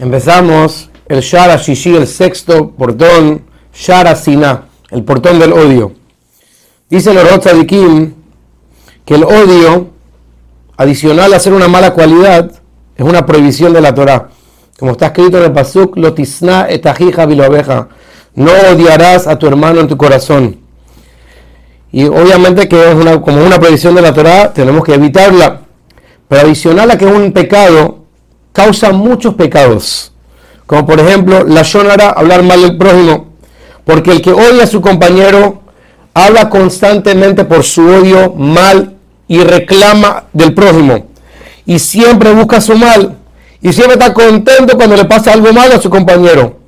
Empezamos el Shara Shishi, el sexto portón, Shara Sina, el portón del odio. Dice el Kim que el odio, adicional a ser una mala cualidad, es una prohibición de la Torah. Como está escrito en el Pasuk, Lotisna etajija biloveja. No odiarás a tu hermano en tu corazón. Y obviamente que es una, como una prohibición de la Torah, tenemos que evitarla. Pero adicional a que es un pecado, causa muchos pecados. Como por ejemplo, la shonara, hablar mal del prójimo. Porque el que odia a su compañero habla constantemente por su odio mal y reclama del prójimo. Y siempre busca su mal. Y siempre está contento cuando le pasa algo malo a su compañero.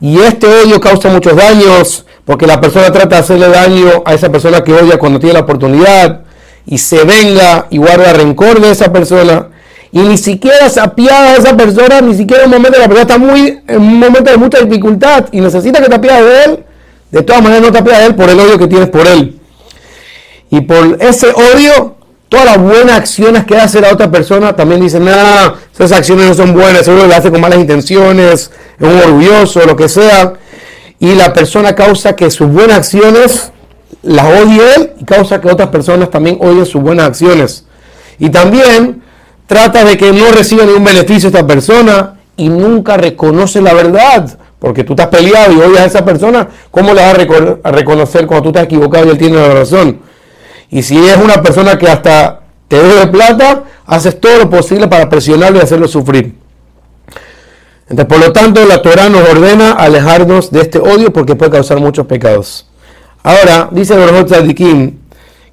Y este odio causa muchos daños, porque la persona trata de hacerle daño a esa persona que odia cuando tiene la oportunidad. Y se venga y guarda rencor de esa persona y ni siquiera se apiada a esa persona, ni siquiera en un momento la persona está muy, en un momento de mucha dificultad y necesita que te apiades de él, de todas maneras no te apiades de él por el odio que tienes por él. Y por ese odio, todas las buenas acciones que hace la otra persona también dicen, nada, esas acciones no son buenas, seguro lo hace con malas intenciones, es un orgulloso, lo que sea. Y la persona causa que sus buenas acciones las odie él y causa que otras personas también odien sus buenas acciones. Y también trata de que no reciba ningún beneficio esta persona y nunca reconoce la verdad. Porque tú estás peleado y odias a esa persona, ¿cómo le vas a, reconocer cuando tú estás equivocado y él tiene la razón? Y si es una persona que hasta te debe plata, haces todo lo posible para presionarlo y hacerlo sufrir. Entonces, por lo tanto, la Torah nos ordena alejarnos de este odio porque puede causar muchos pecados. Ahora, dice el Tzadikim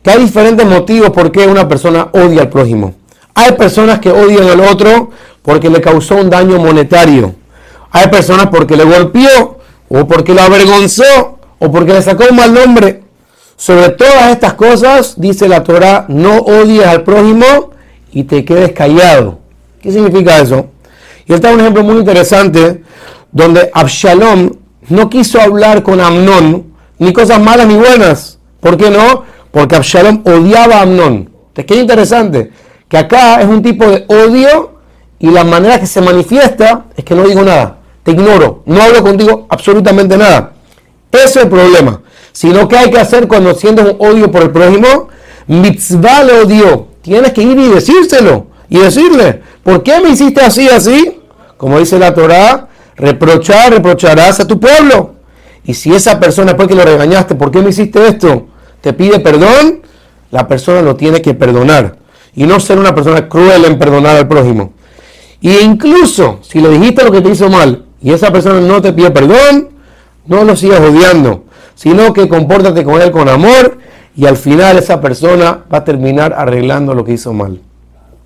que hay diferentes motivos por qué una persona odia al prójimo. Hay personas que odian al otro porque le causó un daño monetario. Hay personas porque le golpeó o porque lo avergonzó o porque le sacó un mal nombre. Sobre todas estas cosas, dice la Torah, no odies al prójimo y te quedes callado. ¿Qué significa eso? Y está un ejemplo muy interesante donde Absalom no quiso hablar con Amnón ni cosas malas ni buenas. ¿Por qué no? Porque Absalom odiaba a Amnón. Qué interesante que acá es un tipo de odio y la manera que se manifiesta es que no digo nada, te ignoro, no hablo contigo absolutamente nada. Ese es el problema. Sino que hay que hacer cuando sientes un odio por el prójimo, mitzvah le odio. Tienes que ir y decírselo y decirle, ¿por qué me hiciste así, así? Como dice la Torah, reprochar, reprocharás a tu pueblo. Y si esa persona, después que lo regañaste, ¿por qué me hiciste esto? Te pide perdón, la persona lo tiene que perdonar y no ser una persona cruel en perdonar al prójimo. E incluso si le dijiste lo que te hizo mal y esa persona no te pide perdón, no lo sigas odiando, sino que compórtate con él con amor y al final esa persona va a terminar arreglando lo que hizo mal.